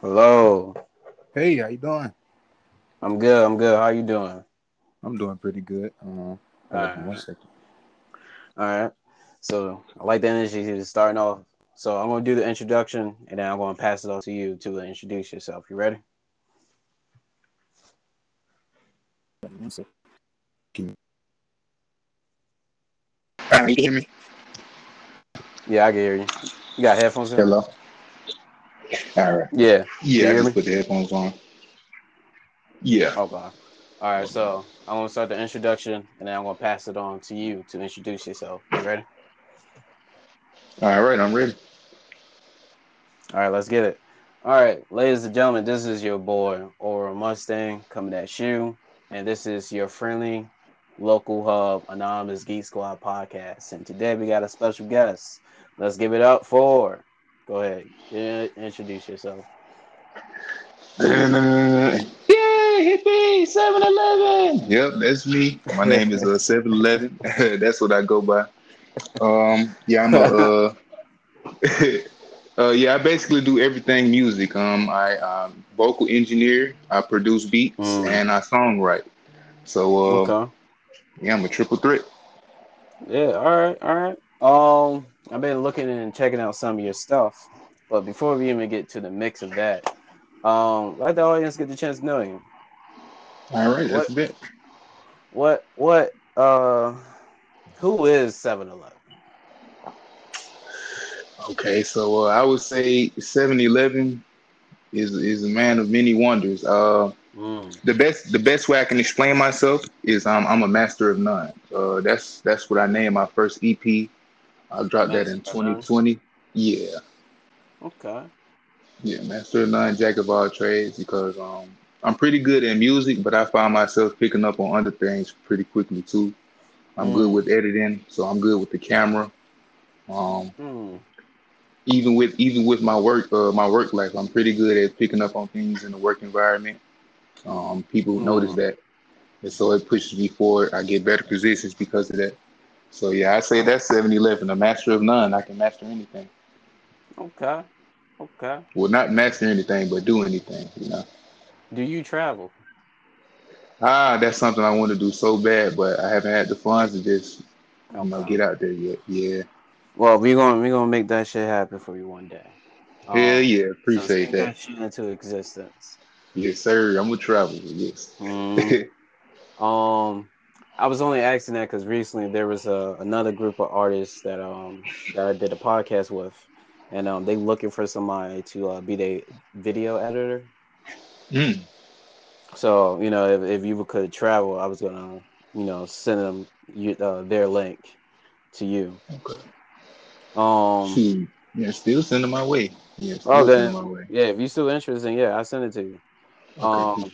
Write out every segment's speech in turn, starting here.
Hello. Hey, how you doing? I'm good. I'm good. How you doing? I'm doing pretty good. Um, hold on one Alright. second. All right. So I like the energy to starting off. So I'm gonna do the introduction and then I'm gonna pass it off to you to introduce yourself. You ready? One second. Uh, you hear me? Yeah, I can hear you. You got headphones in? Hello. All right. Yeah. Yeah, I just put the headphones on. Yeah. Oh, okay. All right. So I'm gonna start the introduction and then I'm gonna pass it on to you to introduce yourself. You ready? All right, I'm ready. All right, let's get it. All right, ladies and gentlemen, this is your boy Aura Mustang coming at you, and this is your friendly local hub anonymous Geek Squad podcast. And today we got a special guest. Let's give it up for. Go ahead, in- introduce yourself. Yay, hippie, 7-Eleven. Yep, that's me. My name is uh 7-Eleven. that's what I go by. Um, yeah, I'm a uh, uh yeah, I basically do everything music. Um, I um vocal engineer, I produce beats, Mm. and I songwrite. So uh, Okay. yeah, I'm a triple threat. Yeah. All right. All right. Um, I've been looking and checking out some of your stuff, but before we even get to the mix of that, um, let the audience get the chance to know you. All right, that's a bit. What what uh who is 7-Eleven? Okay, so uh, I would say 7-Eleven is is a man of many wonders. Uh, Mm. the best the best way I can explain myself is I'm I'm a master of none. Uh, that's that's what I named my first EP. I dropped that in Master of none? 2020. Yeah, Okay. yeah, master of none, jack of all trades. Because um, I'm pretty good at music, but I find myself picking up on other things pretty quickly too. I'm good Mm. with editing, so I'm good with the camera. Um, Mm. even with even with my work uh my work life i'm pretty good at picking up on things in the work environment um people notice Mm. that and so it pushes me forward i get better positions because of that so yeah i say that's 7-eleven a master of none i can master anything Okay. Okay. well not master anything but do anything you know Do you travel? ah that's something i want to do so bad but i haven't had the funds to just you know Okay. get out there yet yeah Well, we're gonna we're gonna make that shit happen for you one day. hell Um, yeah appreciate speak that that into existence. yes sir i'm gonna travel yes Mm. Um, I was only asking that because recently there was a another group of artists that um that I did a podcast with, and um they looking for somebody to uh, be their video editor. Mm, So you know, if, if you could travel, I was gonna you know send them you, uh, their link to you. okay Um. Shoot. Yeah, still send sending my way. Yeah, Oh, then sending my way. yeah. If you still interested, yeah, I send it to you. Okay, Um.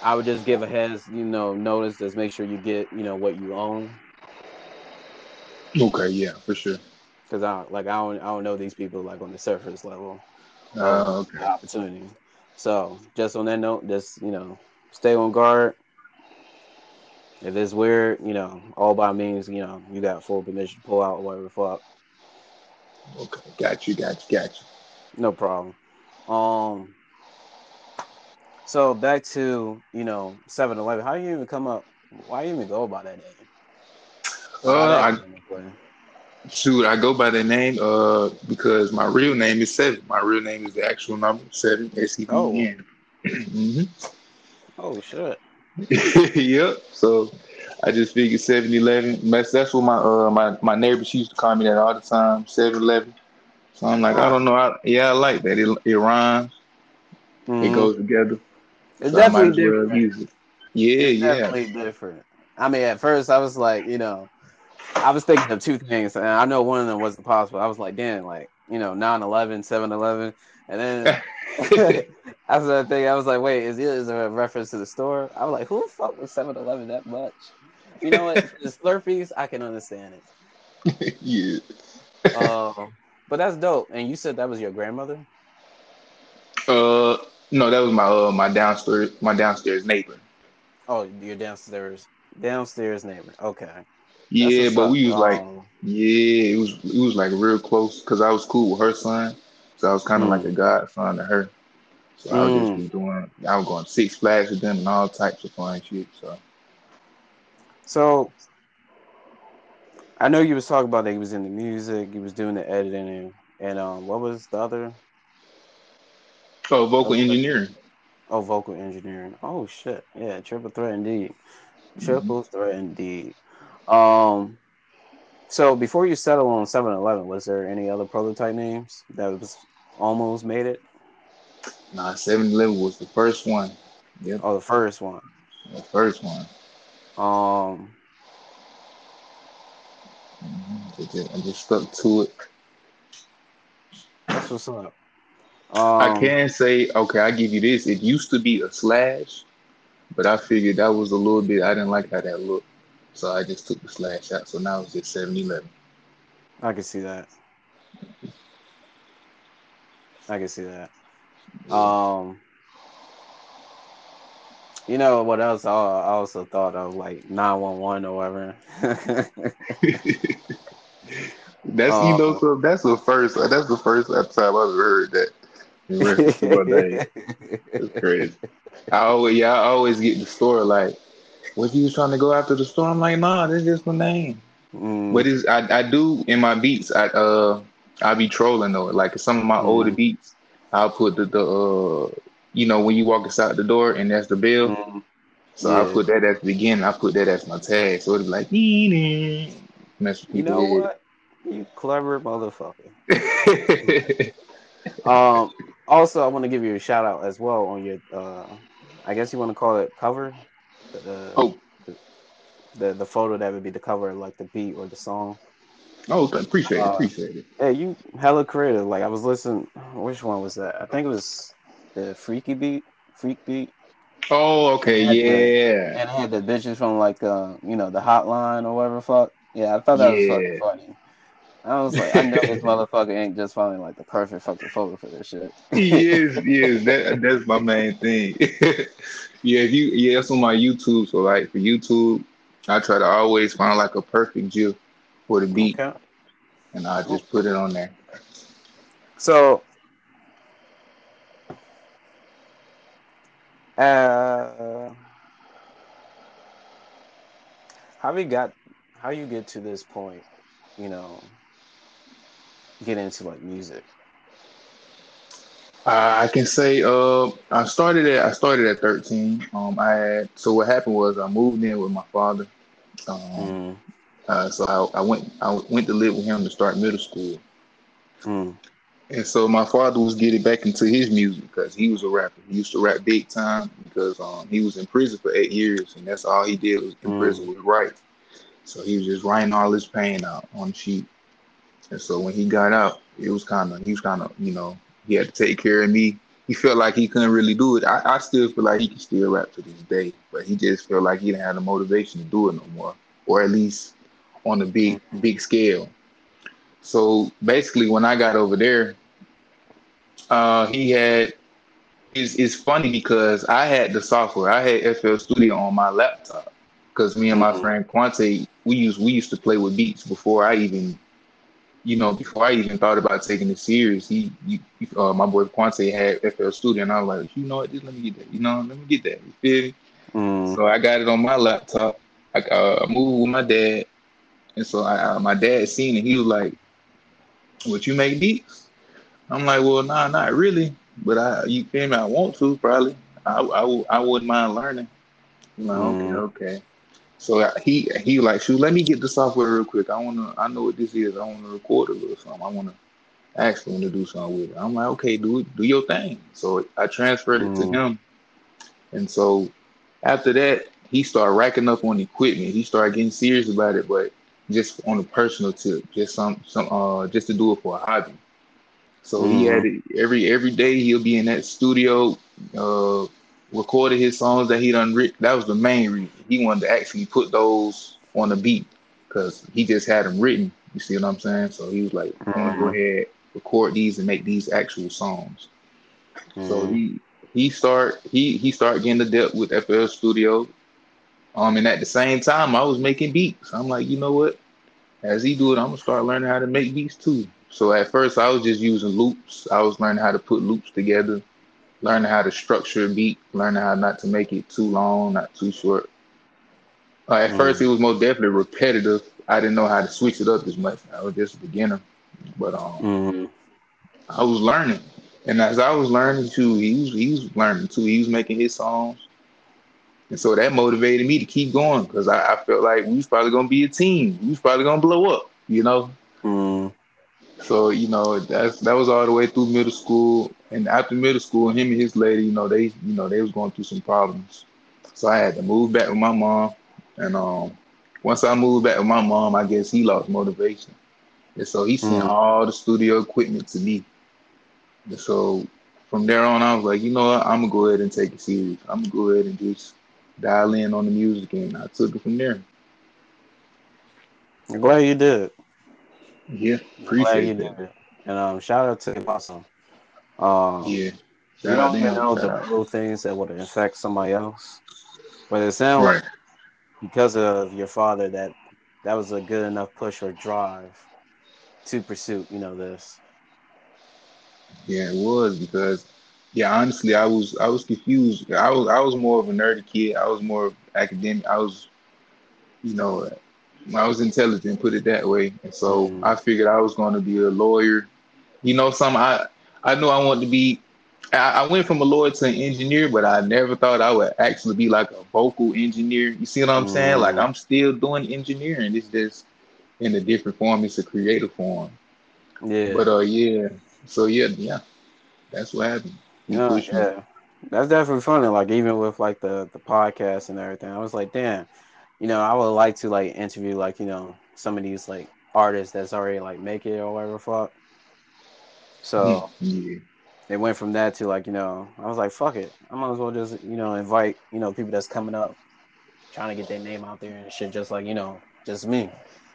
I would just give a heads, you know, notice. Just make sure you get, you know, what you own, Okay, yeah, for sure. because I like I don't I don't know these people like on the surface level Uh, okay. opportunity. So just on that note, just you know, stay on guard. If it's weird, you know, all by means, you know, you got full permission to pull out or whatever the fuck. Okay, got you, got you, got you. No problem. Um. So back to you know 7-Eleven. How do you even come up? Why do you even go by that name? Uh, I come into play? shoot, I go by that name uh because my real name is Seven. My real name is the actual number seven, S E V N. Mhm. Oh shit. Yep. So I just figured 7-Eleven. That's that's what my uh my my neighbor she used to call me that all the time. 7-Eleven. So I'm like, I don't know. I, yeah, I like that. It, it rhymes. It Mhm. goes together. It's So definitely different. Yeah, It's yeah. definitely different. I mean, at first I was like, you know, I was thinking of two things, and I know one of them wasn't possible. I was like, damn, like, you know, 9-11, 7-Eleven. And then I started thinking, I was like, wait, is it is there a reference to the store? I was like, who the fuck with 7-Eleven that much? You know what? The Slurpees, I can understand it. yeah. Uh, but that's dope. And you said that was your grandmother? Uh, no, that was my uh my downstairs my downstairs neighbor. Oh, your downstairs downstairs neighbor. Okay. Yeah, but we was like, Um, yeah, it was it was like real close because I was cool with her son. So I was kind of Mm. like a godson to her. So I was just Mm. be doing, I was going Six Flags with them and all types of fun shit. So So I know you was talking about that he was in the music, he was doing the editing, and, and um, what was the other? Oh, vocal Okay. engineering. Oh, vocal engineering. Oh shit, yeah, triple threat indeed. Mm-hmm. Triple threat indeed. Um, so before you settle on 7-Eleven, was there any other prototype names that was almost made it? Nah, 7-Eleven was the first one. Yep, Oh, the first one. the first one. Um, Mhm. I just, I just stuck to it. that's what's up. I Um, can say, okay, I give you this. It used to be a slash, but I figured that was a little bit. I didn't like how that looked, so I just took the slash out. So now it's just 7-Eleven. I can see that. I can see that. Um, you know what else? I I also thought of like nine one one or whatever. that's you know, Uh, so that's the first. That's the first time I've ever heard that. In reference to my name. It's crazy. I always, yeah, I always get the store like, "What you was trying to go after the store?" I'm like, "Nah, that's just my name." Mm, But it's I, I do in my beats. I uh I be trolling though. Like some of my Mhm. older beats, I'll put the the uh you know when you walk inside the door and that's the bell. mm, So I put that at the beginning. I put that as my tag. So be like mess with you people. know what? You clever motherfucker. Um, also, I want to give you a shout out as well on your, uh, I guess you want to call it cover. The, Oh. the the photo that would be the cover, like the beat or the song. oh, appreciate it. Uh, Appreciate it. Hey, you hella creative. Like I was listening. Which one was that? I think it was the Freaky Beat, Freak Beat, Oh, okay. the- Yeah. and I had the bitches from like uh, you know, the Hotline or whatever. Fuck. Yeah, I thought that was fucking funny. I was like, I know this motherfucker ain't just finding like the perfect fucking photo for this shit. yes, yes, that that's my main thing. yeah, if you yeah, that's on my YouTube. So like for YouTube, I try to always find like a perfect GIF for the beat, Okay. and I just put it on there. So, uh, how we got, how you get to this point, you know, get into like music. Uh, I can say uh, I started at I started at 13. Um, I had so what happened was I moved in with my father. Um, Mm, uh, so I, I went I went to live with him to start middle school. mm, And so my father was getting back into his music because he was a rapper. He used to rap big time because um, he was in prison for eight years, and that's all he did was in Mm. prison was write. So he was just writing all his pain out on sheet. And so when he got out, it was kind of he was kind of you know he had to take care of me. He felt like he couldn't really do it. I, I still feel like he can still rap to this day, but he just felt like he didn't have the motivation to do it no more, or at least on a big big scale. So basically, when I got over there, uh, he had. It's, it's funny because I had the software. I had FL Studio on my laptop because me and my Mhm. friend Quante, we used we used to play with beats before I even, you know, before I even thought about taking it serious. He, he uh, my boy Quante had FL Studio, and I was like, you know what, just let me get that. You know, let me get that. You feel me? mm, So I got it on my laptop. I uh, moved with my dad, and so I, uh, my dad seen it. He was like, "Would you make beats?" I'm like, "Well, nah, not really, but I, you feel me? I want to probably. I I wouldn't mind learning." I'm like, Mm. "Okay, okay." So he he like, "Shoot, let me get the software real quick. I wanna, I know what this is. I wanna record a little something. I wanna actually wanna do something with it." I'm like, "Okay, do it, do your thing." So I transferred it to Mm. him, and so after that, he started racking up on equipment. He started getting serious about it, but just on a personal tip, just some some uh just to do it for a hobby. So he Mhm. had it every every day he'll be in that studio, uh recorded his songs that he done written. That was the main reason. He wanted to actually put those on the beat because he just had them written. You see what I'm saying? So he was like, I want to go ahead, record these and make these actual songs. So mm, he he start he he started getting the depth with FL Studio. Um, and at the same time, I was making beats. I'm like, you know what? As he do it, I'm gonna start learning how to make beats too. so at first I was just using loops. I was learning how to put loops together, learning how to structure a beat, learning how not to make it too long, not too short. Uh, at Mm. first, it was most definitely repetitive. I didn't know how to switch it up as much. I was just a beginner, but um, Mhm. I was learning, and as I was learning too, he was he was learning too. He was making his songs, and so that motivated me to keep going because I, I felt like we was probably gonna be a team. We was probably gonna blow up, you know. Mhm. So you know that's that was all the way through middle school, and after middle school, him and his lady, you know, they you know they was going through some problems. So I had to move back with my mom, and um, once I moved back with my mom, I guess he lost motivation, and so he sent Mm. all the studio equipment to me. And so from there on, I was like, you know what, I'm gonna go ahead and take it serious. I'm gonna go ahead and just dial in on the music, and I took it from there. I'm glad you did. Yeah, I'm glad appreciate you that. did it. And um, shout out to Awesome. Um, Yeah, you shout out don't even know the out. little things that would affect somebody else. But it sounds like because of your father that that was a good enough push or drive to pursue, you know, this. Yeah, it was because yeah, honestly, I was I was confused. I was I was more of a nerdy kid. I was more academic. I was, you know, I was intelligent, put it that way. And so Mm. I figured I was going to be a lawyer. You know, some I I know I wanted to be. I, I went from a lawyer to an engineer, but I never thought I would actually be like a vocal engineer. You see what I'm saying? Like Mm. I'm still doing engineering. It's just in a different form. It's a creative form. Yeah. But uh, yeah. So yeah, yeah, that's what happened. He you know, pushed me. yeah. That's definitely funny. Like even with like the the podcast and everything, I was like, damn, you know, I would like to like interview like you know some of these like artists that's already like make it or whatever fuck. So Yeah. it went from that to like you know I was like fuck it, I might as well just you know invite you know people that's coming up, trying to get their name out there and shit, just like you know just me,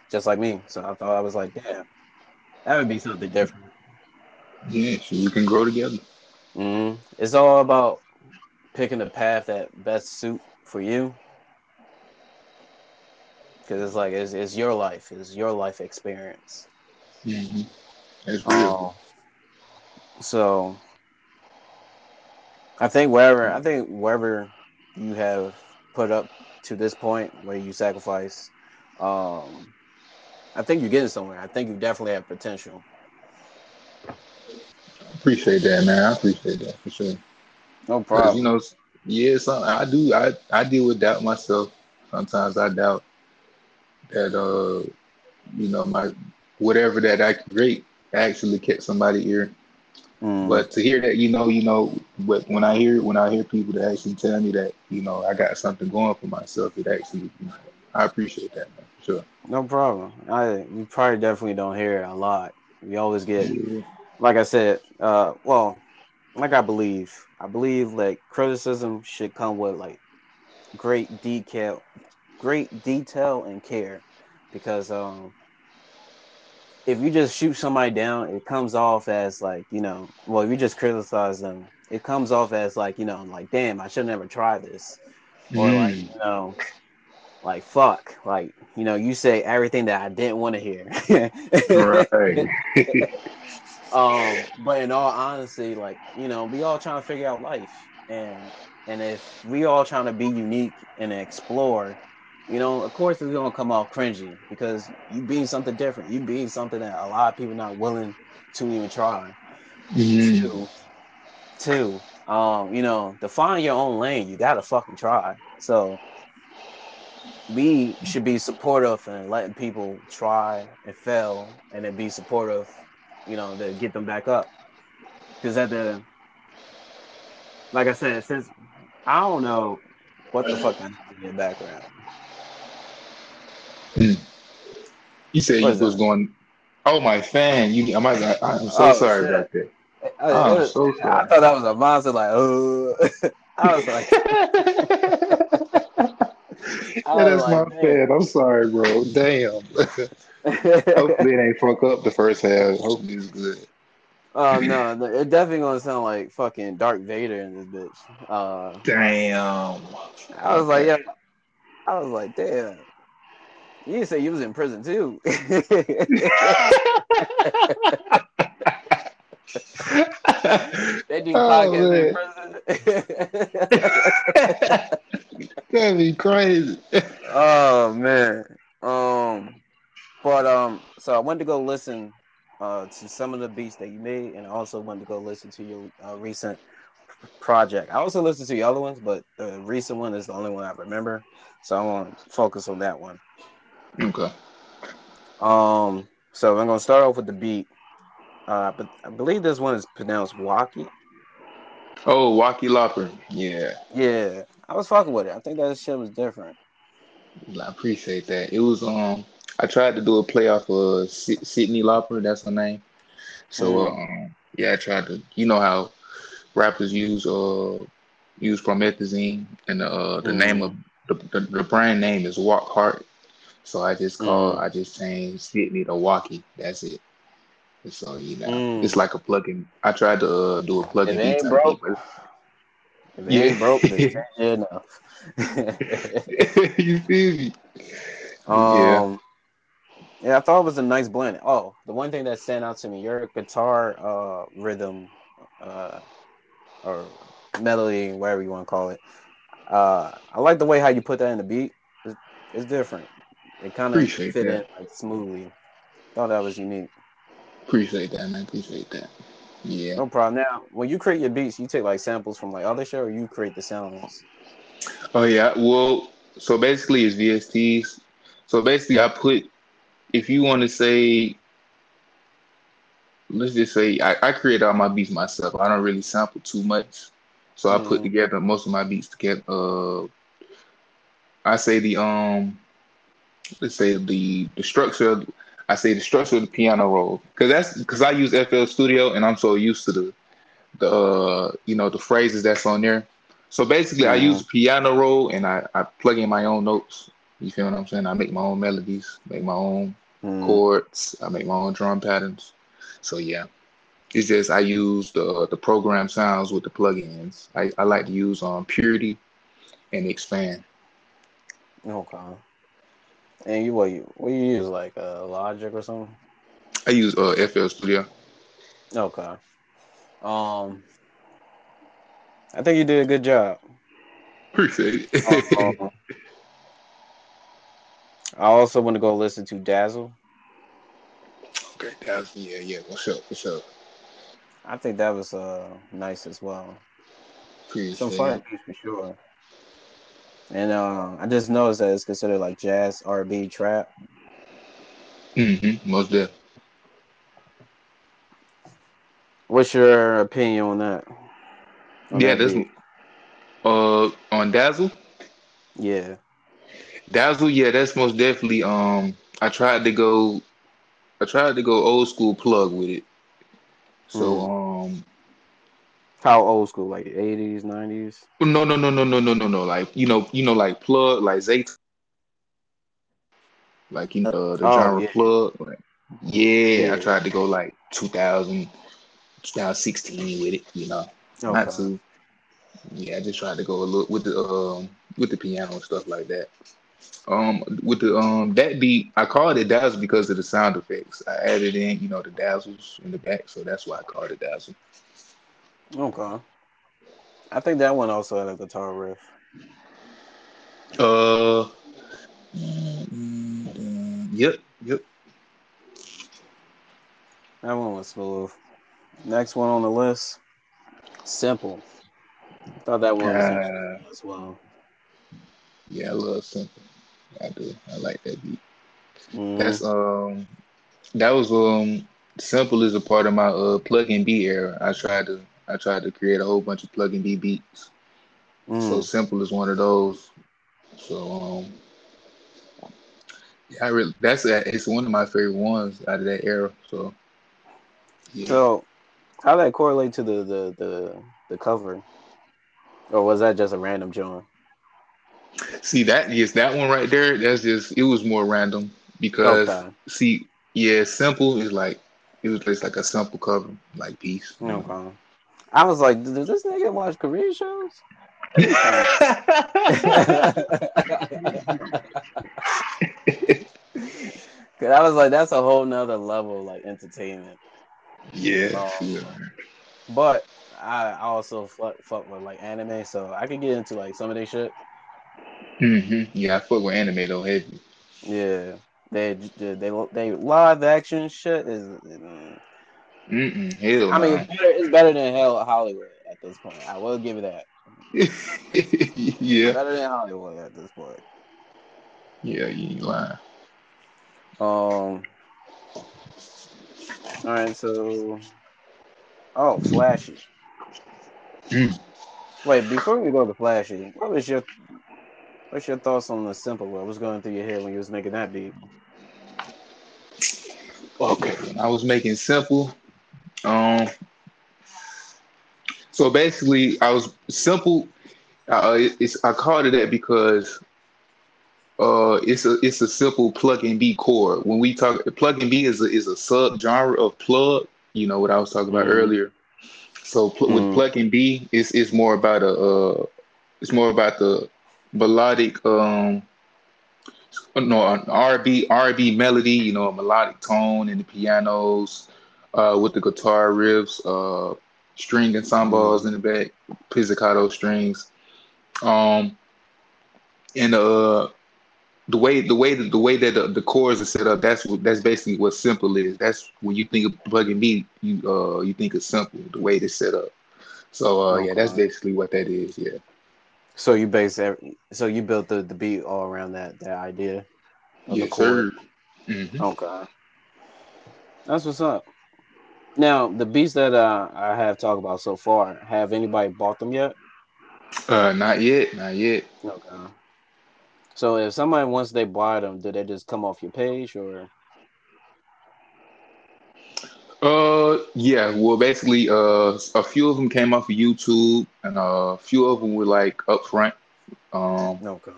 just like me. So I thought I was like, damn, that would be something different. Yeah, so we can grow together. hmm It's all about picking the path that best suit for you. Cause it's like it's, it's your life, it's your life experience. hmm That's real. Um, so I think wherever I think wherever you have put up to this point where you sacrifice, um, I think you're getting somewhere. I think you definitely have potential. appreciate that, man. I appreciate that for sure. No problem. you know, yeah, some, I do. I I deal with doubt myself. Sometimes I doubt that uh, you know, my whatever that I create actually catch somebody ear. Mm. But to hear that, you know, you know, but when I hear when I hear people that actually tell me that, you know, I got something going for myself, it actually, you know, I appreciate that, man. Sure. no problem. I we probably definitely don't hear it a lot. We always get Yeah. like I said, uh, well, like I believe, I believe like criticism should come with like great detail, great detail and care, because um, if you just shoot somebody down, it comes off as like you know, well, if you just criticize them, it comes off as like you know, like damn, I should never try this, or like Mm. you know, like fuck, like you know, you say everything that I didn't want to hear. Right. Um, but in all honesty, like you know, we all trying to figure out life, and and if we all trying to be unique and explore, you know, of course it's gonna come off cringy because you being something different, you being something that a lot of people not willing to even try. Mhm. Two, two, um, you know, to find your own lane, you gotta fucking try. So we should be supportive and letting people try and fail, and then be supportive, you know, to get them back up. Because at the, like I said, since I don't know what the fuck is in your background. You said What you was that? going. Oh my fan! You, I'm, I'm so Oh, sorry shit. about that. I, I'm it was- so I thought that was a monster. Like, oh, I was like, I yeah, that's my like, damn. fan. I'm sorry, bro. Damn. Hopefully it ain't fuck up the first half. Hopefully it's good. oh no, no, it definitely gonna sound like fucking Dark Vader in this bitch. Uh, Damn. I was like, yeah, I was like, damn. You didn't say you was in prison too. they do Oh, in prison. That'd be crazy. oh man. Um, but um, so I went to go listen uh to some of the beats that you made, and I also went to go listen to your uh, recent project. I also listened to your other ones, but the recent one is the only one I remember, so I want to focus on that one. Okay. Um, so I'm gonna start off with the beat. Uh, but I believe this one is pronounced Walkie. Oh, Walkie Lopper. Yeah. Yeah, I was fucking with it. I think that shit was different. I appreciate that. It was um I tried to do a play off of Sy- Cyndi Lauper, that's her name. So Mhm. um yeah, I tried to you know how rappers use uh use promethazine and uh the Mhm. name of the, the the brand name is Wockhardt. So I just called Mhm. I just changed Cyndi to Walkie. That's it. So you know, Mm. it's like a plugin. I tried to uh, do a plugin. If it ain't beat broke, type If it Yeah. ain't broke, then it's good enough. you feel me? um, yeah. I thought it was a nice blend. Oh, the one thing that stand out to me, your guitar uh rhythm, uh, or melody, whatever you want to call it. Uh, I like the way how you put that in the beat. It's, it's different. It kind of fit that. in like smoothly. Thought that was unique. Appreciate that, man. Appreciate that. Yeah. No problem. Now, when you create your beats, you take like samples from like other shit, or you create the sounds. Oh yeah. Well, so basically it's VSTs. So basically I put if you want to say let's just say I, I create all my beats myself. I don't really sample too much. So I put Mhm. together most of my beats together. Uh I say the um let's say the the structure I say the structure of the piano roll. Cause that's cause I use FL Studio and I'm so used to the the uh, you know the phrases that's on there. So basically, I use piano roll and I, I plug in my own notes. You feel what I'm saying? I make my own melodies, make my own Mm. chords, I make my own drum patterns. So yeah, it's just I use the the program sounds with the plugins. I, I like to use um Purity and Expand. Okay. And you what you what you use like uh, Logic or something? I use uh FL Studio. Okay. Um, I think you did a good job. Appreciate it. Um, I also want to go listen to Dazzle. okay, Dazzle. yeah, yeah. What's up? What's up? I think that was uh nice as well. Appreciate Some fire it. for sure. And uh, I just noticed that it's considered like jazz, R&B, trap. Mm-hmm. Most definitely. What's your opinion on that? On Yeah, that this beat? uh on Dazzle. yeah. Dazzle, yeah, that's most definitely. Um, I tried to go, I tried to go old school plug with it. So, um, How old school? Like eighties, nineties? no, no, no, no, no, no, no, no. Like you know, you know, like plug, like Zayt, like you know, the, Oh, genre yeah. plug. Like, yeah, Yeah. I tried to go like 2000, 2016 with it. You know, not too. Yeah, I just tried to go a little with the um with the piano and stuff like that. Um, with the um that beat, I called it dazzle because of the sound effects. I added in, you know, the dazzles in the back, so that's why I called it dazzle. Okay. I think that one also had a guitar riff. Uh, mm, yep, yep. That one was smooth. Next one on the list, simple. I Thought that one was Uh, as well. yeah, I love simple. I do. I like that beat. Mhm. That's um, that was um, simple is a part of my uh plug-in B era. I tried to I tried to create a whole bunch of plug-in B beats. So Mm. simple is one of those. So um, yeah, I really that's it's one of my favorite ones out of that era. So yeah, So, how that correlate to the the the, the cover, or was that just a random joint? see that yes, that one right there. That's just it was more random because Okay. see, yeah, simple is like it was just like a simple cover, like peace. you know. I was like, does this nigga watch Korean shows? Cause I was like, that's a whole nother level, like entertainment. Yeah. Um, yeah. But I also fuck, fuck with like anime, so I could get into like some of their shit. hmm Yeah, I fuck with anime though heavy. Yeah, they they they, they live action shit is. mm, Mm-mm, hell I mean, it's better, it's better than hell Hollywood at this point. I will give it that. yeah. Better than Hollywood at this point. Yeah, you ain't lying. Um. All right, so. Oh, Flashy. Mm. Wait, before we go to Flashy, what was your what's your thoughts on the simple? What was going through your head when you was making that beat? Okay. I was making simple. Um so basically I was simple uh it's I called it that because uh it's a it's a simple plug and B chord. When we talk plug and B is a is a sub genre of plug, you know what I was talking about Mhm. earlier. So pl- Mhm. with plug and B it's it's more about a uh it's more about the melodic um no an R&B R&B melody, you know, a melodic tone in the pianos, uh, with the guitar riffs, uh, string ensembles in the back, pizzicato strings, um, and uh, the way the way that the way that the, the chords are set up, that's what that's basically what simple is. That's when you think of plug and B, you uh you think of simple, the way it's set up. So uh, yeah, that's basically what that is. Yeah. So you base every, so you built the, the beat all around that that idea of the Yes, chord. sir. hmm Okay, that's what's up. Now the beats that uh, I have talked about so far, have anybody bought them yet? Uh, not yet, not yet. Okay. So if somebody once they buy them, do they just come off your page or? Uh, yeah. Well, basically, uh, a few of them came off of YouTube, and uh, a few of them were like upfront. Um, Okay.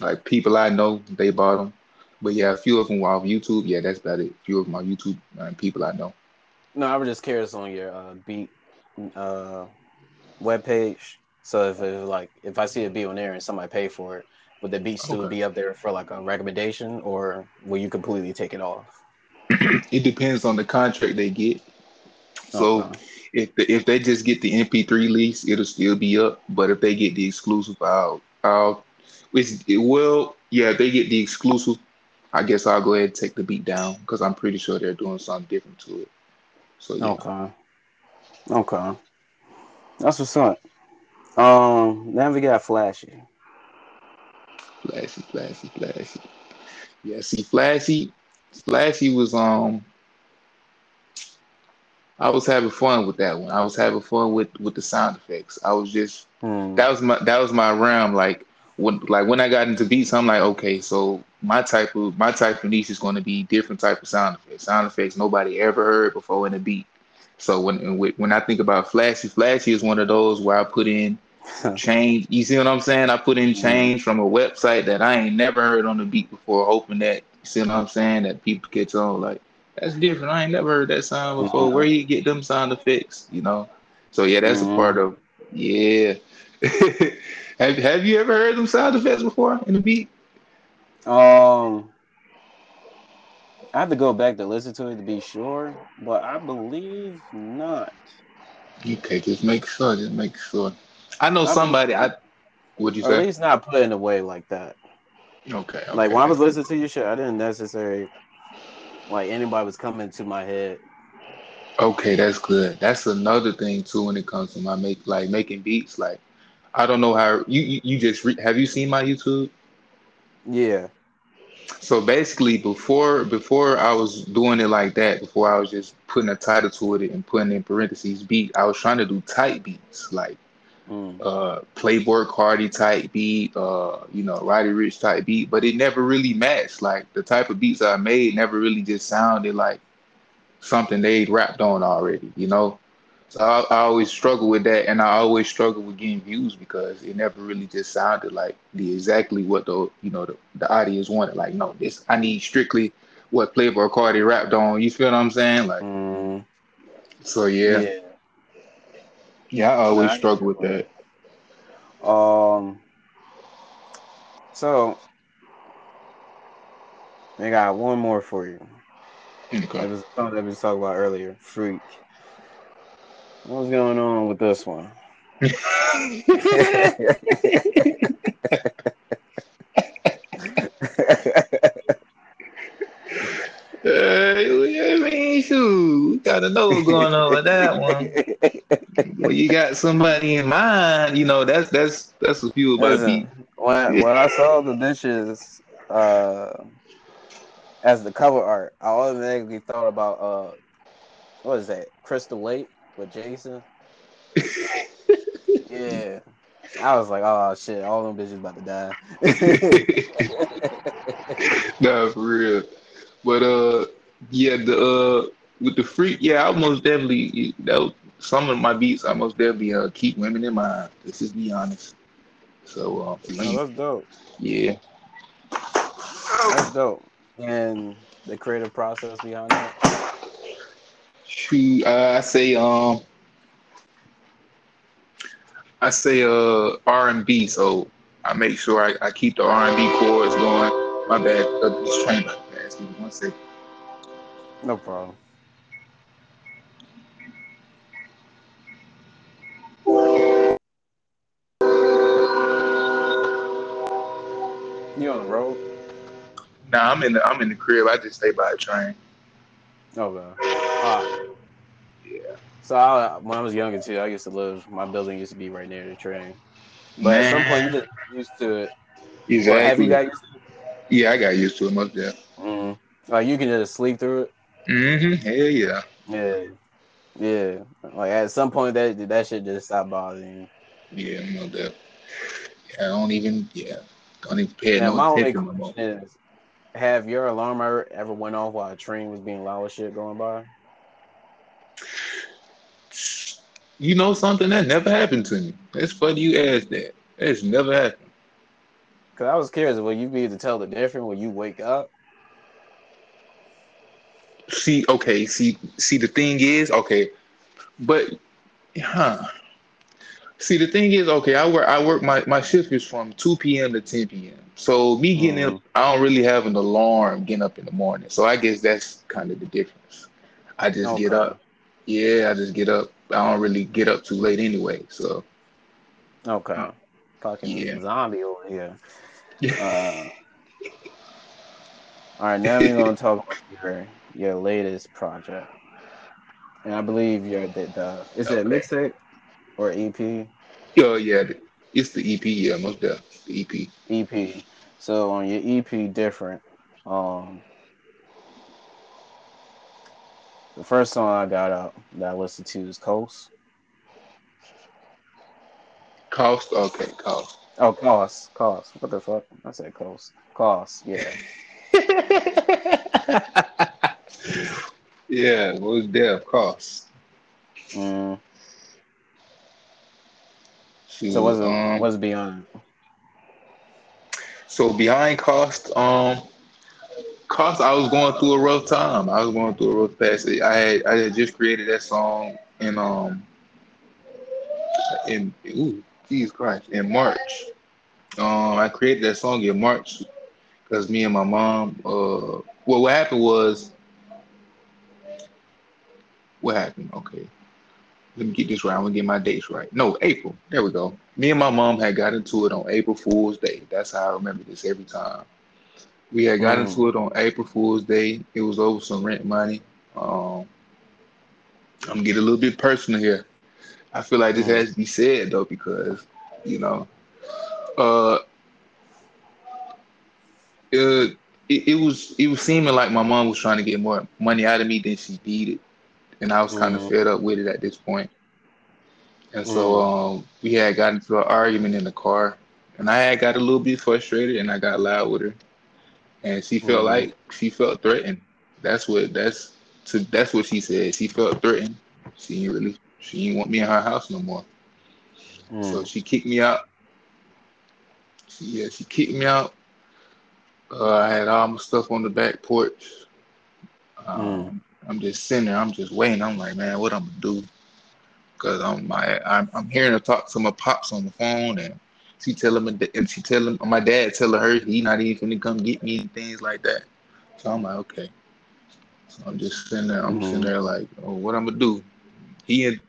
like people I know, they bought them. But yeah, a few of them were off YouTube. Yeah, that's about it. A few of them on YouTube and people I know. No, I was just curious on your uh, beat uh, web page. So if it like if I see a beat on there and somebody pay for it, would the beat still Okay. be up there for like a recommendation, or will you completely take it off? It depends on the contract they get. So if the, if they just get the MP3 lease, it'll still be up. But if they get the exclusive, I'll I'll it's, it will yeah. If they get the exclusive, I guess I'll go ahead and take the beat down because I'm pretty sure they're doing something different to it. So yeah. Okay. Okay. That's what's up. Um, then we got Flashy. Flashy, flashy, flashy. Yeah, see, flashy, flashy was um. I was having fun with that one. I was having fun with with the sound effects. I was just Hmm. that was my that was my realm. Like when like when I got into beats, I'm like, okay, so my type of my type of niche is going to be different type of sound effects. Sound effects nobody ever heard before in a beat. So when when I think about flashy, flashy is one of those where I put in change. You see what I'm saying? I put in Mhm. change from a website that I ain't never heard on the beat before, hoping that you see what I'm saying that people catch on. Like that's different. I ain't never heard that sound before. Mhm. Where you get them sound effects? You know. So yeah, that's Mhm. a part of yeah. have Have you ever heard them sound effects before in the beat? Um, I have to go back to listen to it to be sure, but I believe not. Okay, just make sure. Just make sure. I know I somebody. I would you Or at say? least not put in a way like that. Okay, okay. Like when I was listening to your shit, I didn't necessarily like anybody was coming to my head. Okay, that's good. That's another thing too when it comes to my make like making beats. Like I don't know how you you, you just re, have you seen my YouTube? Yeah. So basically, before before I was doing it like that, before I was just putting a title to it and putting in parentheses beat, I was trying to do tight beats like Mm. uh Playboi Carti type beat, uh you know Roddy Ricch type beat, but it never really matched. Like the type of beats I made never really just sounded like something they'd rapped on already, you know. So I, I always struggle with that, and I always struggle with getting views because it never really just sounded like the exactly what the you know the, the audience wanted. Like, no, this I need strictly what Playboi Carti rapped on. You feel what I'm saying? Like, Mm. so yeah, yeah, Yeah. I always I struggle with that. Um. So I got one more for you. It Okay. was something that we talked about earlier. Freak. What's going on with this one? Uh, I mean, shoot, gotta know what's going on with that one. When you got somebody in mind, you know that's that's that's a few about Listen, me. when I, when I saw the dishes uh, as the cover art, I automatically thought about uh, what is that? Crystal Lake with Jason. Yeah, I was like, oh shit, all them bitches about to die. nah, for real. But uh, yeah, the uh, with the freak, yeah, I most definitely that was, some of my beats. I most definitely uh keep women in mind. Let's just be honest. So uh, for No, that's dope. yeah. That's dope. And the creative process behind that. Shoot, uh, I say um, I say uh R and B. So I make sure I, I keep the R and B chords going. My bad. Uh, this train about to pass. Me one second. No problem. You on the road? Nah, I'm in the I'm in the crib. I just stay by a train. Oh okay. Ah, Yeah. so I, when I was younger too, I used to live. My building used to be right near the train. But at some point, you get used to it. exactly. Or have you got used yeah, I got used to it most yeah. to it? Mm. Like you can just sleep through it. Mm-hmm. Hell yeah. Yeah. Yeah. Like at some point, that that shit just stop bothering you. Yeah, no doubt. Yeah, I don't even yeah. Don't even pay Now, my no only attention no more. question is, have your alarm ever, ever went off while a train was being loud shit going by? You know something that never happened to me. It's funny you asked that. It's never happened. Cause I was curious, will you be able to tell the difference when you wake up? See, okay, see, see, the thing is, okay, but, huh? See, the thing is, okay, I work, I work. My my shift is from two p.m. to ten p.m. So me getting Mhm. up, I don't really have an alarm getting up in the morning. So I guess that's kind of the difference. I just get up. Yeah, I just get up. I don't really get up too late anyway. So Okay. Oh. Fucking Yeah. zombie over here. Uh, all right, now we're gonna talk about your your latest project, and I believe you're the, the is it a Okay. mixtape or EP? Oh yeah, it's the EP. Yeah, most definitely the EP. EP. So on your EP, different. Um, the first song I got out that I listened to is Coast. Cost, okay, cost. Oh, Cost, Cost. What the fuck? I said Coast. Cost. Yeah. yeah, most definitely cost. Mm. So what's um, what's beyond? So behind cost, um, cost, I was going through a rough time. I was going through a rough patch. I had I had just created that song in um in ooh Jesus Christ in March. Um, I created that song in March because me and my mom. Uh, well, what happened was what happened? Okay, let me get this right. I'm gonna get my dates right. No, April. There we go. Me and my mom had got into it on April Fool's Day. That's how I remember this every time. We had got Mm. into it on April Fool's Day. It was over some rent money. Um, I'm gonna get a little bit personal here. I feel like this Mm. has to be said though because you know, uh, it, it, it was it was seeming like my mom was trying to get more money out of me than she needed, and I was kind of Mhm. fed up with it at this point. And so um, we had gotten into an argument in the car, and I had got a little bit frustrated, and I got loud with her, and she felt like she felt threatened. That's what that's to that's what she said. She felt threatened. She didn't really she didn't want me in her house no more. So Mm. she kicked me out. She, yeah, she kicked me out. Uh, I had all my stuff on the back porch. Um, I'm just sitting there. I'm just waiting. I'm like, man, what I'm gonna do? Cause I'm my I'm, I'm hearing her talk to my pops on the phone, and she telling me and she telling my dad telling her he not even gonna come get me and things like that. So I'm like, okay. So I'm just sitting there. I'm Mhm. sitting there like, oh, what I'm gonna do? He and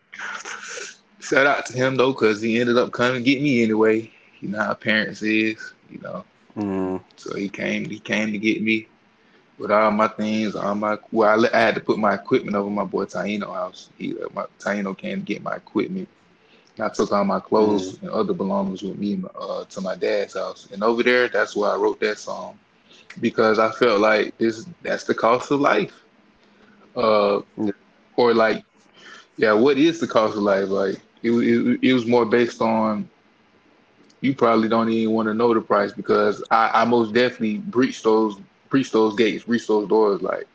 shout out to him though, cause he ended up coming get me anyway. You know how parents is, you know. Mm, So he came. He came to get me with all my things, all my. Well, I, I had to put my equipment over my boy Taino house. He, my Taino came to get my equipment. I took all my clothes and other belongings with me uh, to my dad's house. And over there, that's where I wrote that song because I felt like this. That's the cost of life. Uh, or like, yeah, what is the cost of life? Like, it, it, it was more based on you probably don't even want to know the price because I, I most definitely breached those breached those gates, breached those doors. Like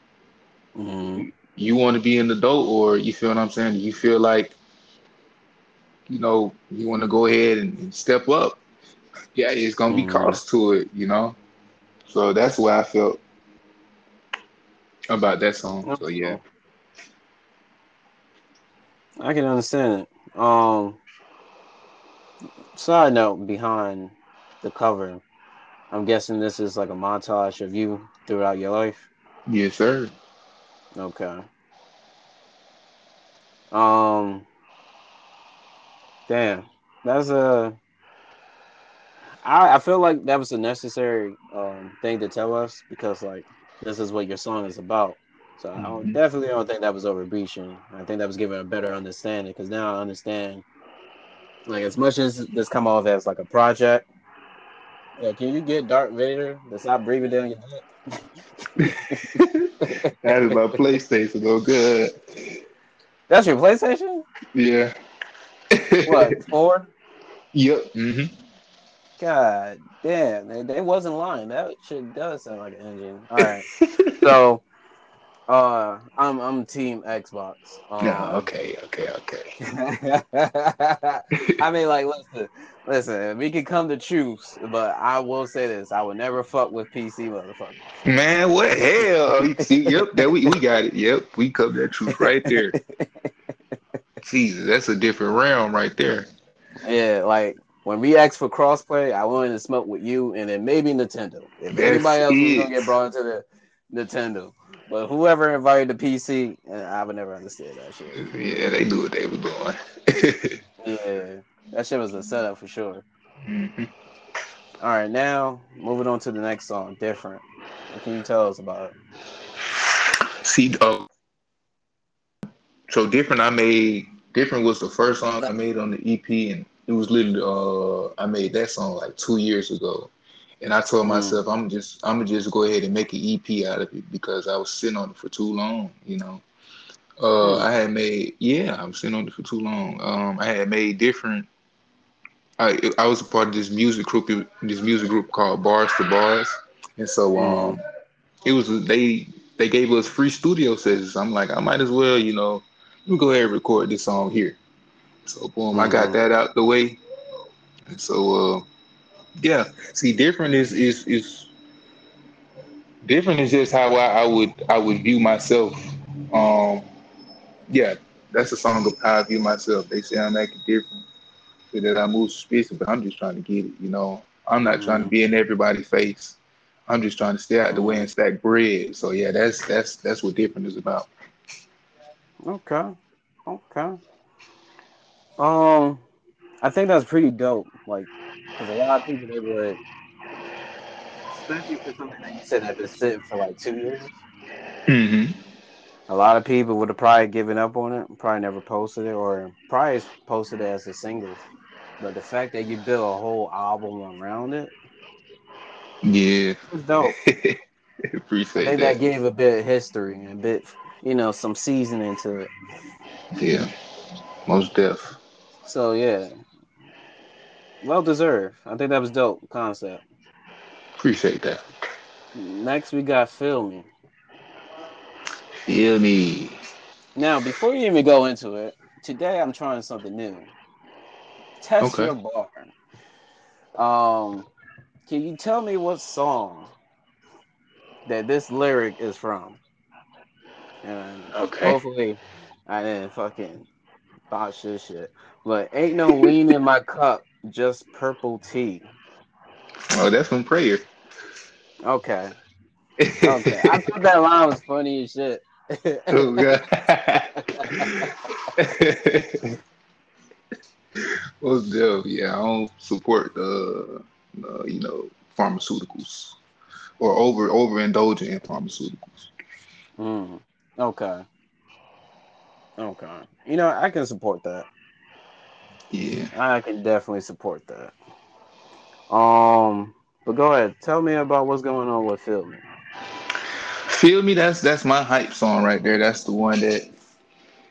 mm, you want to be an adult, or you feel what I'm saying? You feel like you know you want to go ahead and, and step up. Yeah, it's gonna be Mhm. cost to it, you know. So that's why I felt about that song. So yeah, I can understand it. Um, side note behind the cover, I'm guessing this is like a montage of you throughout your life. yes, sir. Okay. Um. Damn, that's a. I I feel like that was a necessary um thing to tell us because like this is what your song is about. So I don't, Mhm. definitely don't think that was overreaching. I think that was giving a better understanding because now I understand. Like as much as this come off as like a project. Yeah, can you get Darth Vader to stop breathing down your neck? That is my PlayStation. Oh, good. That's your PlayStation? Yeah. What four? yep. hmm God damn, they, they wasn't lying. That shit does sound like an engine. All right, so uh, I'm I'm Team Xbox. Um, Yeah. Okay. Okay. Okay. I mean, like, listen, listen. We can come to truths, but I will say this: I would never fuck with PC motherfuckers. Man, what hell? See, yep, that we, we got it. Yep, we covered that truth right there. Jesus, that's a different realm right there. Yeah, like when we asked for crossplay, I wanted to smoke with you and then maybe Nintendo. If That's anybody else was gonna get brought into the Nintendo, but whoever invited the PC, I would never understand that shit. Yeah, they knew what they were doing. Yeah, that shit was a setup for sure. Mhm. All right, now moving on to the next song, different. What can you tell us about it? See, uh, so different. I made different was the first song I made on the EP, and it was literally uh I made that song like two years ago, and I told Mm. myself I'm just I'm gonna just go ahead and make an EP out of it because I was sitting on it for too long, you know. Uh, Mm. I had made yeah, I'm sitting on it for too long. Um, I had made different. I I was a part of this music group, this music group called Bars to Bars, and so Mm. um, it was they they gave us free studio sessions. I'm like, I might as well, you know, let me go ahead and record this song here. So boom, I got that out the way, so uh, yeah. See, different is is is different is just how I, I would I would view myself. Um, yeah, that's a song of how I view myself. They say I'm acting different, say that I move suspicious, but I'm just trying to get it. You know, I'm not trying to be in everybody's face. I'm just trying to stay out the way and stack bread. So yeah, that's that's that's what different is about. Okay, okay. Um, I think that's pretty dope. Like, because a lot of people they would, especially for something that you said that been sitting for like two years. Mm-hmm. A lot of people would have probably given up on it, probably never posted it, or probably posted it as a single. But the fact that you built a whole album around it Yeah, was dope. I appreciate think that. that gave a bit of history and a bit, you know, some seasoning to it. Yeah, most deaf. So yeah, well deserved. I think that was dope concept. Appreciate that. Next, we got Feel Me. Feel me. Now, before you even go into it, today I'm trying something new. Test Okay. your bar. Um, can you tell me what song that this lyric is from? And Okay. hopefully, I didn't fucking botch this shit. But ain't no lean in my cup, just purple tea. Oh, that's from prayer. Okay. Okay, I thought that line was funny as shit. oh god. What's up? Yeah, I don't support the, uh, you know, pharmaceuticals or over overindulging in pharmaceuticals. Mm, okay. Okay. You know, I can support that. Yeah. I can definitely support that. Um, but go ahead. Tell me about what's going on with Feel Me. Feel me? That's that's my hype song right there. That's the one that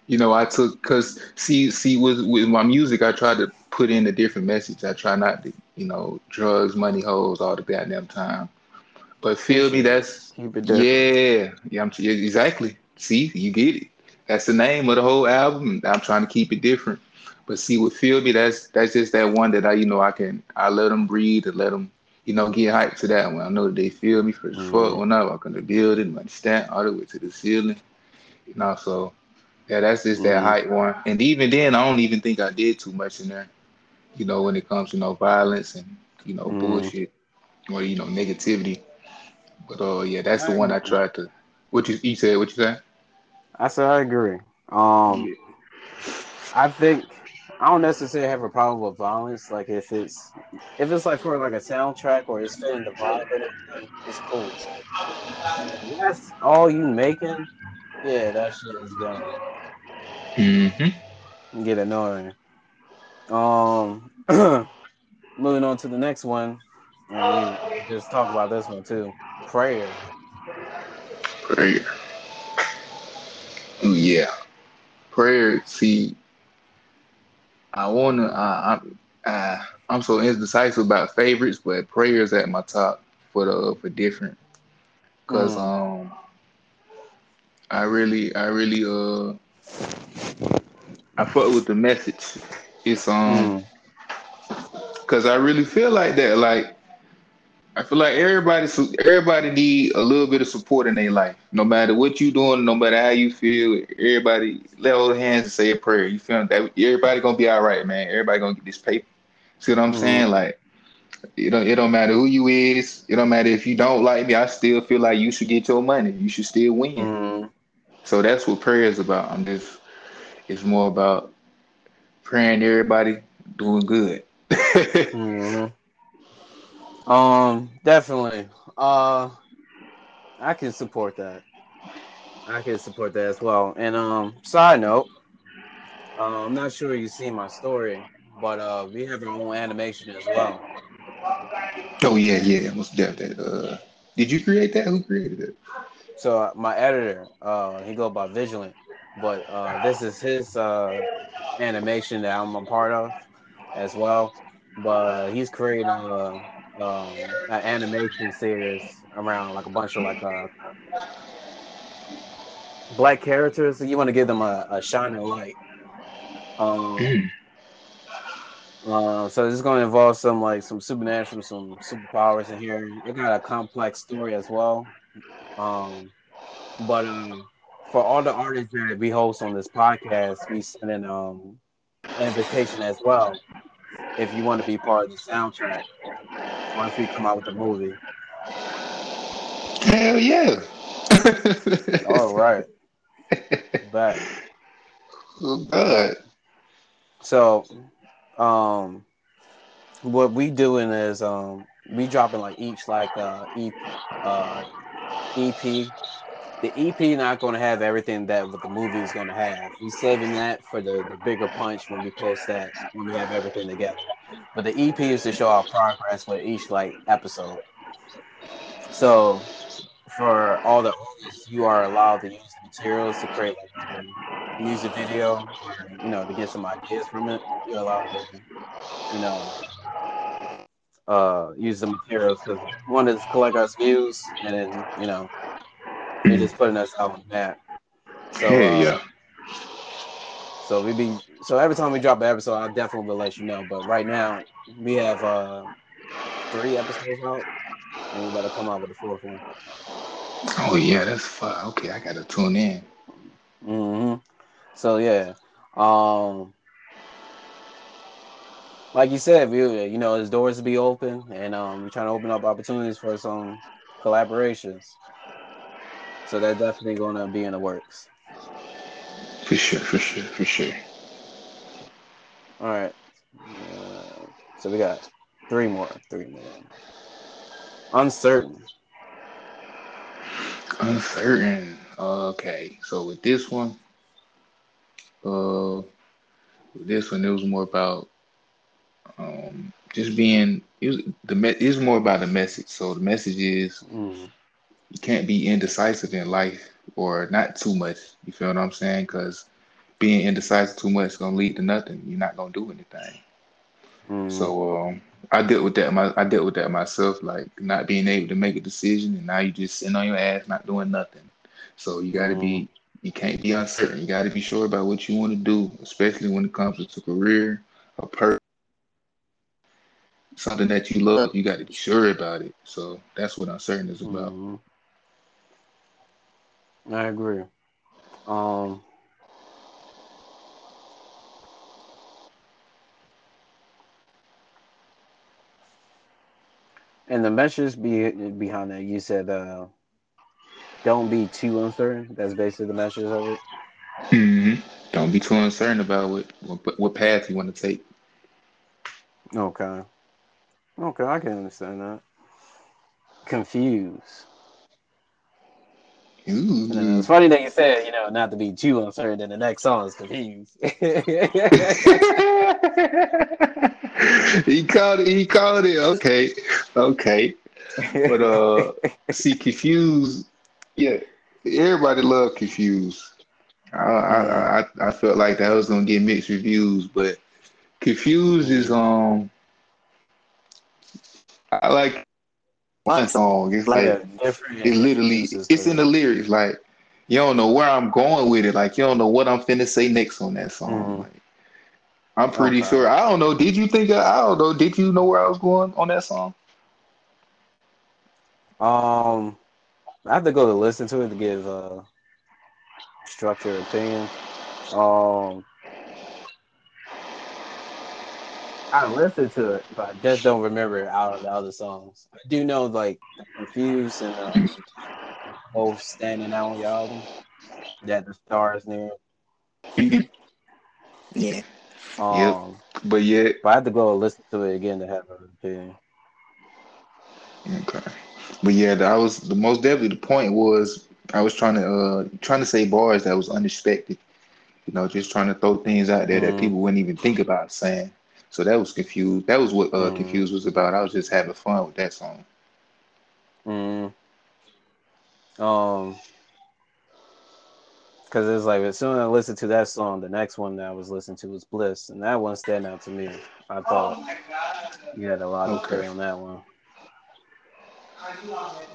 you know I took because see see with with my music I try to put in a different message. I try not to you know drugs, money, hoes all the goddamn time. But feel me? That's Keep it different. yeah yeah I'm, yeah, exactly. See you get it. That's the name of the whole album. I'm trying to keep it different. But see with feel me that's that's just that one that I you know I can I let them breathe and let them you know, get hyped to that one. I know that they feel me for the Mhm. fuck when I walk in the building, my stand all the way to the ceiling. You know, so yeah, that's just that Mhm. hype one. And even then, I don't even think I did too much in there. You know, when it comes to you know violence and you know Mhm. bullshit or you know negativity. But uh, yeah, that's the I one I tried to. What you you said? What you said? I said I agree. Um, I think I don't necessarily have a problem with violence. Like if it's if it's like for like a soundtrack or it's fitting the vibe it's cool. That's all you making, yeah, that shit is gonna Mm-hmm. get annoying. Um, moving on to the next one, and we just talk about this one too. Prayer. Prayer. Yeah. Prayer. See, I wanna. I, I, I, I'm so indecisive about favorites, but prayer is at my top for the for different. Cause Mm, um, I really, I really uh, I fuck with the message. It's um, mm, cause I really feel like that. Like I feel like everybody, everybody need a little bit of support in their life. No matter what you doing, no matter how you feel, everybody let hold hands and say a prayer. You feel that? Everybody gonna be all right, man. Everybody gonna get this paper. See what I'm mm, saying? Like it don't, it don't matter who you is. It don't matter if you don't like me. I still feel like you should get your money. You should still win. mm, So that's what prayer is about. I'm just, it's more about praying everybody doing good. mm. Um, definitely. Uh, I can support that. I can support that as well. And um, side note, uh, I'm not sure you see my story, but uh, we have our own animation as well. oh yeah, yeah, most definitely. Uh, did you create that? Who created it? So uh, my editor, uh, he go by Vigilant, but uh, this is his uh animation that I'm a part of as well. But he's creating a um an animation series around like a bunch of like uh black characters. So you want to give them a, a shining light. Um, uh, so this is going to involve some like some supernatural, some superpowers in here. It got a complex story as well. Um, but um, for all the artists that we host on this podcast, we send in um an invitation as well. If you want to be part of the soundtrack once we come out with the movie. Hell yeah. All right, oh God. So, um, what we doing is um we dropping like each like uh EP uh EP. The EP not gonna have everything that the movie is gonna have. We saving that for the, the bigger punch when we post that when we have everything together. But the EP is to show our progress with each like episode. So for all the artists, you are allowed to use the materials to create like a music video or you know to get some ideas from it. You're allowed to you know uh use the materials because one is collect us views and then you know they're just putting us out on that. So Hell uh yeah. so we be so every time we drop an episode, I'll definitely will let you know. But right now we have uh three episodes out and we better come out with the fourth one. Oh yeah, that's fun. Okay, I gotta tune in. hmm So yeah. Um like you said, we you know, his doors to be open and um we're trying to open up opportunities for some collaborations. So they're definitely gonna be in the works. For sure, for sure, for sure. All right. Uh, so we got three more. Three more. Uncertain. Uncertain. Okay, so with this one, uh, with this one, it was more about um just being. It was the it was more about the message. So the message is Mm. You can't be indecisive in life or not too much. You feel what I'm saying? Because being indecisive too much is gonna lead to nothing. You're not gonna do anything. Mm. So um, I dealt with that. My I dealt with that myself, like not being able to make a decision, and now you just sitting on your ass, not doing nothing. So you got to be, you can't be uncertain. You got to be sure about what you want to do, especially when it comes to career, a per, something that you love. You got to be sure about it. So that's what uncertain is about. Mhm. I agree. Um, and the message be, behind that, you said, uh, don't be too uncertain. That's basically the message of it. hmm Don't be too uncertain about what what, what path you want to take. Okay. Okay, I can understand that. Confused. It's funny that you said, you know, not to be too uncertain, and the next song is confused. he called it. He called it. Okay, okay. But uh, see, confused. Yeah, everybody loved confused. I, I I I felt like that was gonna get mixed reviews, but confused is um. I like one song. It's like Yeah, different it literally it's in the lyrics. Like you don't know where I'm going with it. Like you don't know what I'm finna say next on that song. Mhm. Like, I'm pretty Okay. sure. I don't know. Did you think? I don't know. Did you know where I was going on that song? Um, I have to go to listen to it to give a structured opinion. Um, I listened to it, but I just don't remember it out of the other songs. I do know like confused and uh, both standing out on your album. That the stars near. Yeah. Um, But yeah. but I have to go listen to it again to have an opinion. okay. But yeah, I was the most definitely the point was I was trying to uh trying to say bars that was unexpected. You know, just trying to throw things out there that Mhm. people wouldn't even think about saying. So that was confused. That was what uh Mhm. confused was about. I was just having fun with that song. Mm. Um, because it's like as soon as I listened to that song, the next one that I was listening to was Bliss, and that one stand out to me. I thought you had a lot to Okay. say on that one.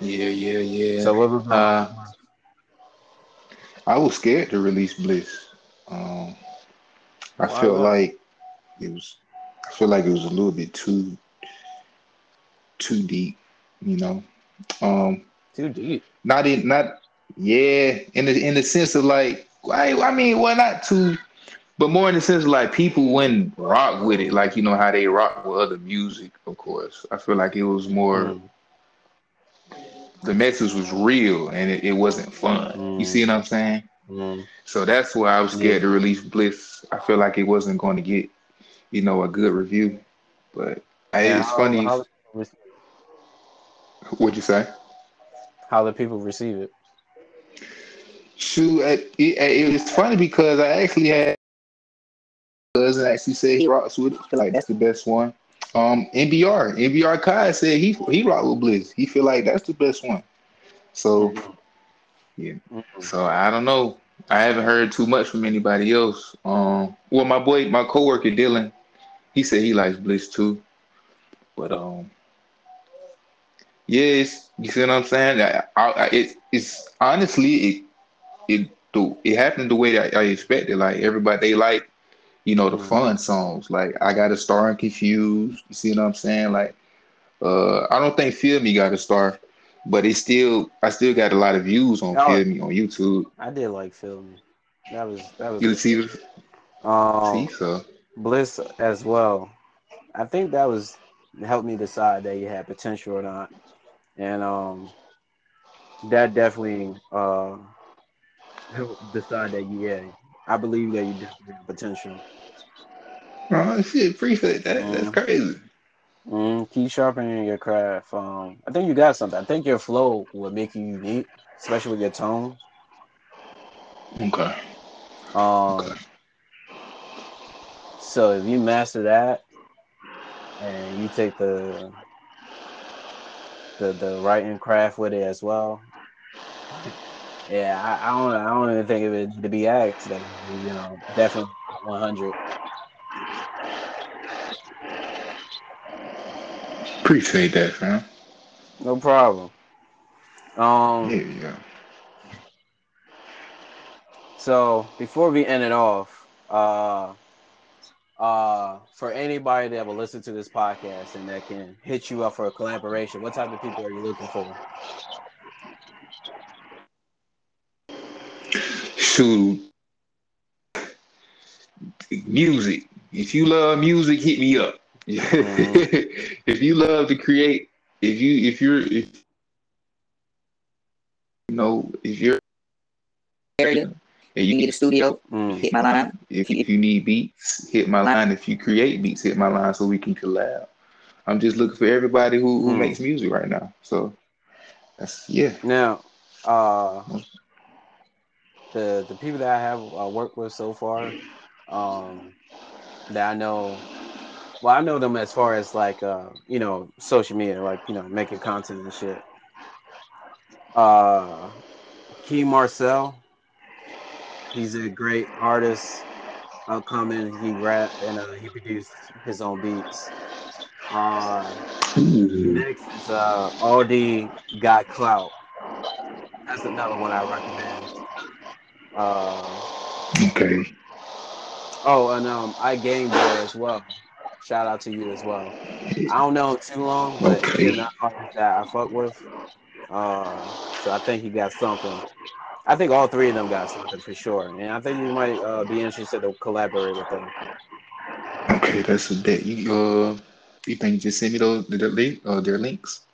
Yeah, yeah, yeah. So what was uh I was scared to release Bliss. Um I Why felt that? like it was I feel like it was a little bit too too deep, you know. Um too deep? not in not yeah, in the in the sense of like I I mean well not too but more in the sense of like people wouldn't rock with it, like you know how they rock with other music, of course. I feel like it was more Mm. the message was real and it, it wasn't fun. You Mm. see what I'm saying? Mm. So that's why I was scared to release Bliss. I feel like it wasn't going to get, you know, a good review. But hey, And it's how, funny. How, the people receive it? What'd you say? how the people receive it? Shoot, it, it, it's funny because I actually had cousin actually say he rocks with it. Like that's the best one. Um, NBR, NBR Kai said he he rocked with Bliss. He feel like that's the best one. So yeah. Mm. So I don't know. I haven't heard too much from anybody else. Um, well, my boy, my coworker Dylan, he said he likes Bliss too. But um, yes, you see what I'm saying? I, I, I- it, it's honestly it it the- it happened the way that I expected. Like everybody, they like you know the Mhm. fun songs. Like I got a star and confused. You see what I'm saying? Like uh, I don't think Feel Me got a star, but it still I still got a lot of views on Oh. Feel Me on YouTube. I did like film. That was that was You see, um see, so Bliss as well. I think that was helped me decide that you had potential or not. And um that definitely uh help decide that yeah, I believe that you definitely have potential. Oh shit, appreciate that. That's Mhm. crazy. Mm, keep sharpening your craft. Um, I think you got something. I think your flow will make you unique, especially with your tone. Okay. Um, Okay. So if you master that, and you take the the the writing craft with it as well. Yeah, I, I don't I don't even think of it to be asked that you know definitely 100. Appreciate that, fam. No problem. Um, Yeah, yeah. so before we end it off, uh, uh, for anybody that will listen to this podcast and that can hit you up for a collaboration, what type of people are you looking for? Shoot. Music. If you love music, hit me up. Mhm. if you love to create, if you if you're if you know if you're area and you need a studio, Mm, hit my line. if if you need beats, hit my line. If you create beats, hit my line so we can collab. I'm just looking for everybody who, who Hmm. makes music right now. So that's yeah. Now, uh, the the people that I have uh, worked with so far, um, that I know, well, I know them as far as like uh, you know, social media, like you know, making content and shit. Uh, Key Marcel, he's a great artist, upcoming. He rap and uh, he produced his own beats. Uh, Next is uh Aldi Got Clout. That's another one I recommend. Uh Okay. oh and um I Game Boy as well. Shout out to you as well. I don't know too long, but Okay. he's an artist that I fuck with. Uh so I think he got something. I think all three of them got something for sure. And I think you might uh, be interested to collaborate with them. Okay, that's a bet. You uh, you think you just send me those the link uh, their links?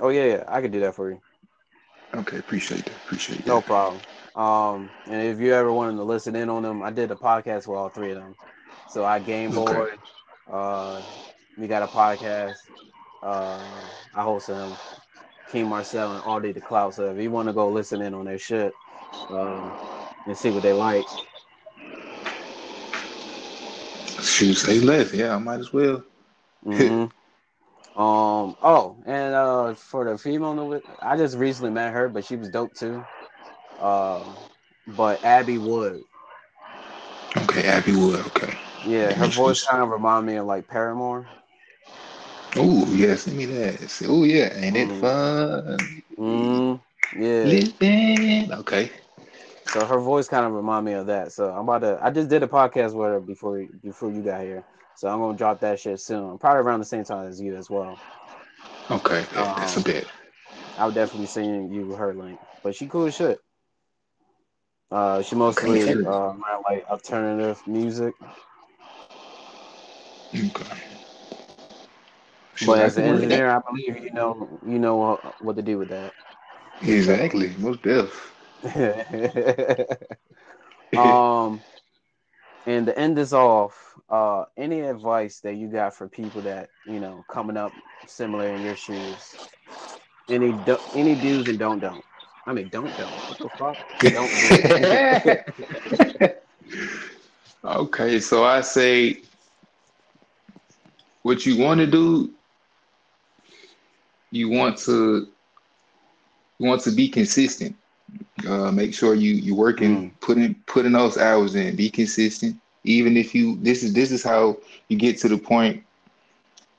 Oh yeah, yeah, I could do that for you. Okay, appreciate that. Appreciate that. No problem. Um, and if you ever wanted to listen in on them, I did a podcast with all three of them. So I Game Boy, Okay. uh, we got a podcast. Uh, I host them, King Marcel and Aldi the Cloud. So if you want to go listen in on their shit, um, and see what they like, Shoot, say less. Yeah, I might as well. hmm Um. Oh, and uh, for the female, I just recently met her, but she was dope too. Uh, but Abby Wood, Okay, Abby Wood. Okay. yeah, her voice kind of remind me of like Paramore. Oh yeah, send me that. Oh yeah, ain't it Mm. fun? Mm, yeah. Living. Okay. So her voice kind of remind me of that. So I'm about to. I just did a podcast with her before before you got here. So I'm gonna drop that shit soon. Probably around the same time as you as well. Okay, yeah, that's a bit. I would definitely send you her link. But she cool as shit. Uh, she mostly Okay. uh, like alternative music. Okay. Shoot, But as an engineer, I believe you know you know what, what to do with that. Exactly. Most def. um, and to end this off, uh, any advice that you got for people that you know coming up similar in your shoes? Any do- any do's and don't don't. I mean, don't don't. What the fuck? Don't do. okay, so I say what you want to do, you want to you want to be consistent. Uh, make sure you you working, putting putting those hours in. Be consistent. Even if you this is this is how you get to the point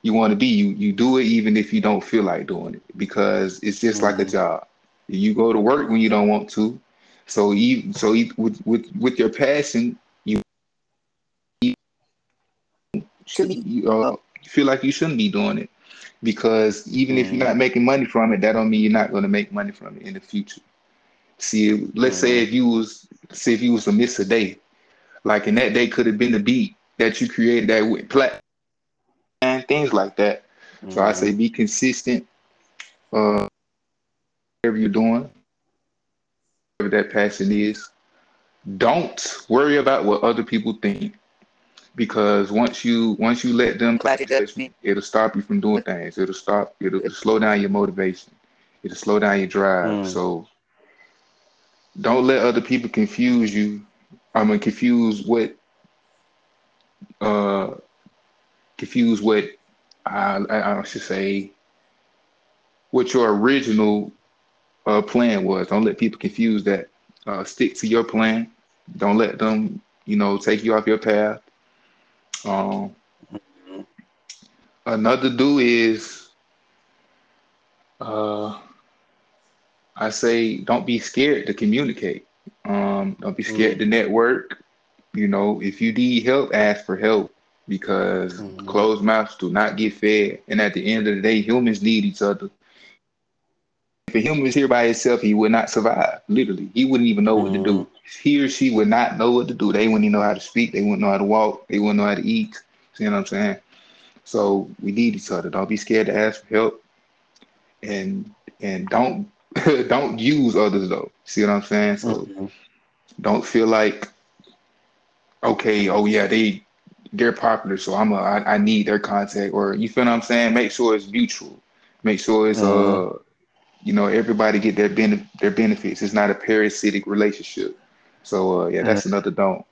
you want to be. You you do it even if you don't feel like doing it because it's just like a Mhm. job. You go to work when you don't want to. So even so e- with with with your passion, you you Should be. you uh, feel like you shouldn't be doing it because even if you're Mhm. not making money from it, that don't mean you're not going to make money from it in the future. See, let's say if you was say if you was to miss a day, like and that day could have been the beat that you created that with plat and things like that. So I say be consistent. Uh, whatever you're doing, whatever that passion is. Don't worry about what other people think. Because once you once you let them it'll stop you from doing things. It'll stop, it'll, it'll slow down your motivation. It'll slow down your drive. Mm. So don't let other people confuse you. I mean confuse what uh confuse what I, I should say what your original uh, plan was. Don't let people confuse that. Uh, stick to your plan. Don't let them, you know, take you off your path. Um, another do is, uh, I say, don't be scared to communicate. Um, don't be scared Mm. to network. You know, if you need help, ask for help because Mhm. closed mouths do not get fed. And at the end of the day, humans need each other. If a human was here by himself, he would not survive. Literally, he wouldn't even know what to do. He or she would not know what to do. They wouldn't even know how to speak. They wouldn't know how to walk. They wouldn't know how to eat. See what I'm saying? So we need each other. Don't be scared to ask for help, and and don't don't use others though. See what I'm saying? So Mhm. don't feel like okay, oh yeah, they they're popular, so I'm a I, I need their contact or you feel what I'm saying? Make sure it's mutual. Make sure it's Mhm. uh you know everybody get their benef- their benefits. It's not a parasitic relationship. So uh yeah, that's another don't.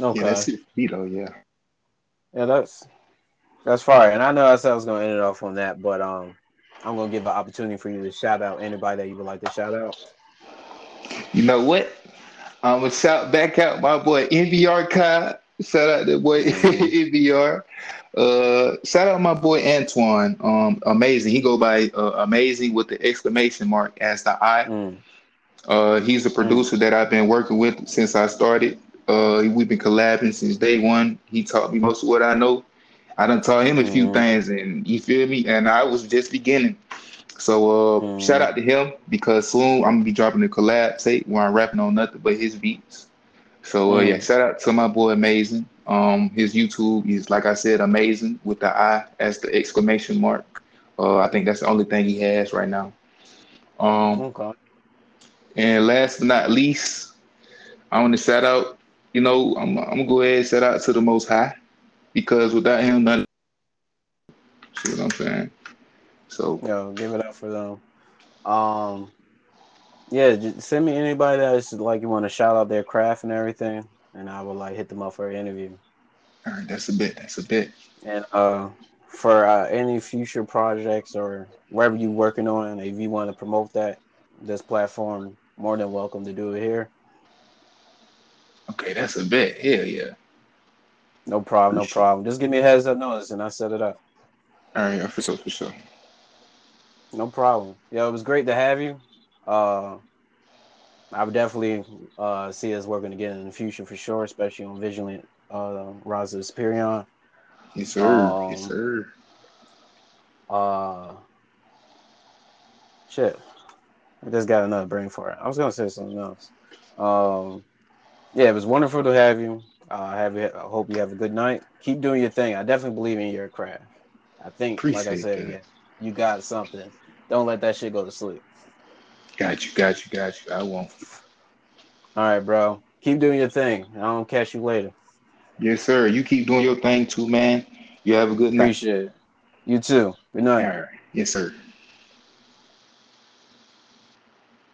Okay. Yeah, that's it. Yeah. Yeah, that's that's fire. And I know I said I was gonna end it off on that, but um, I'm gonna give an opportunity for you to shout out anybody that you would like to shout out. You know what? I'm gonna shout back out my boy NBR Kai. Shout out that boy. NBR. Uh, shout out my boy Antoine. Um, amazing. He go by uh, amazing with the exclamation mark as the I. Mm. Uh, he's a producer that I've been working with since I started. Uh, we've been collabing since day one. He taught me most of what I know. I done taught him a few Mhm. things, and you feel me. And I was just beginning. So uh, Mhm. shout out to him because soon I'm gonna be dropping a collab tape where I'm rapping on nothing but his beats. So uh, Mm. yeah, shout out to my boy Amazing. Um, his YouTube is like I said, amazing with the I as the exclamation mark. Uh, I think that's the only thing he has right now. Um, Okay. and last but not least, I want to shout out. You know, I'm, I'm gonna go ahead and shout out to the Most High because without him, nothing. See what I'm saying? So Yo, give it up for them. Um, yeah, just send me anybody that's like you want to shout out their craft and everything, and I will like hit them up for an interview. all right, that's a bit. That's a bit. And uh, for uh, any future projects or wherever you're working on, if you want to promote that, this platform, more than welcome to do it here. Okay, that's a bit. Hell yeah. No problem, no problem. Just give me a heads up notice and I set it up. All right, yeah, for sure, for sure. No problem. Yeah, it was great to have you. Uh, I would definitely uh, see us working again in the future for sure, especially on Vigilant uh, Rise of Superion. Yes, sir. Um, yes, sir. Uh, shit, I just got another brain for it. I was gonna say something else. Um, yeah, it was wonderful to have you. Uh, have you, I hope you have a good night. Keep doing your thing. I definitely believe in your craft. I think, like I said, that. yeah, you got something. Don't let that shit go to sleep. Got you, got you, got you. I won't. All right, bro. Keep doing your thing. I'll catch you later. Yes, sir. You keep doing your thing too, man. You have a good night. Appreciate it. You too. Good night. right. Yes, sir.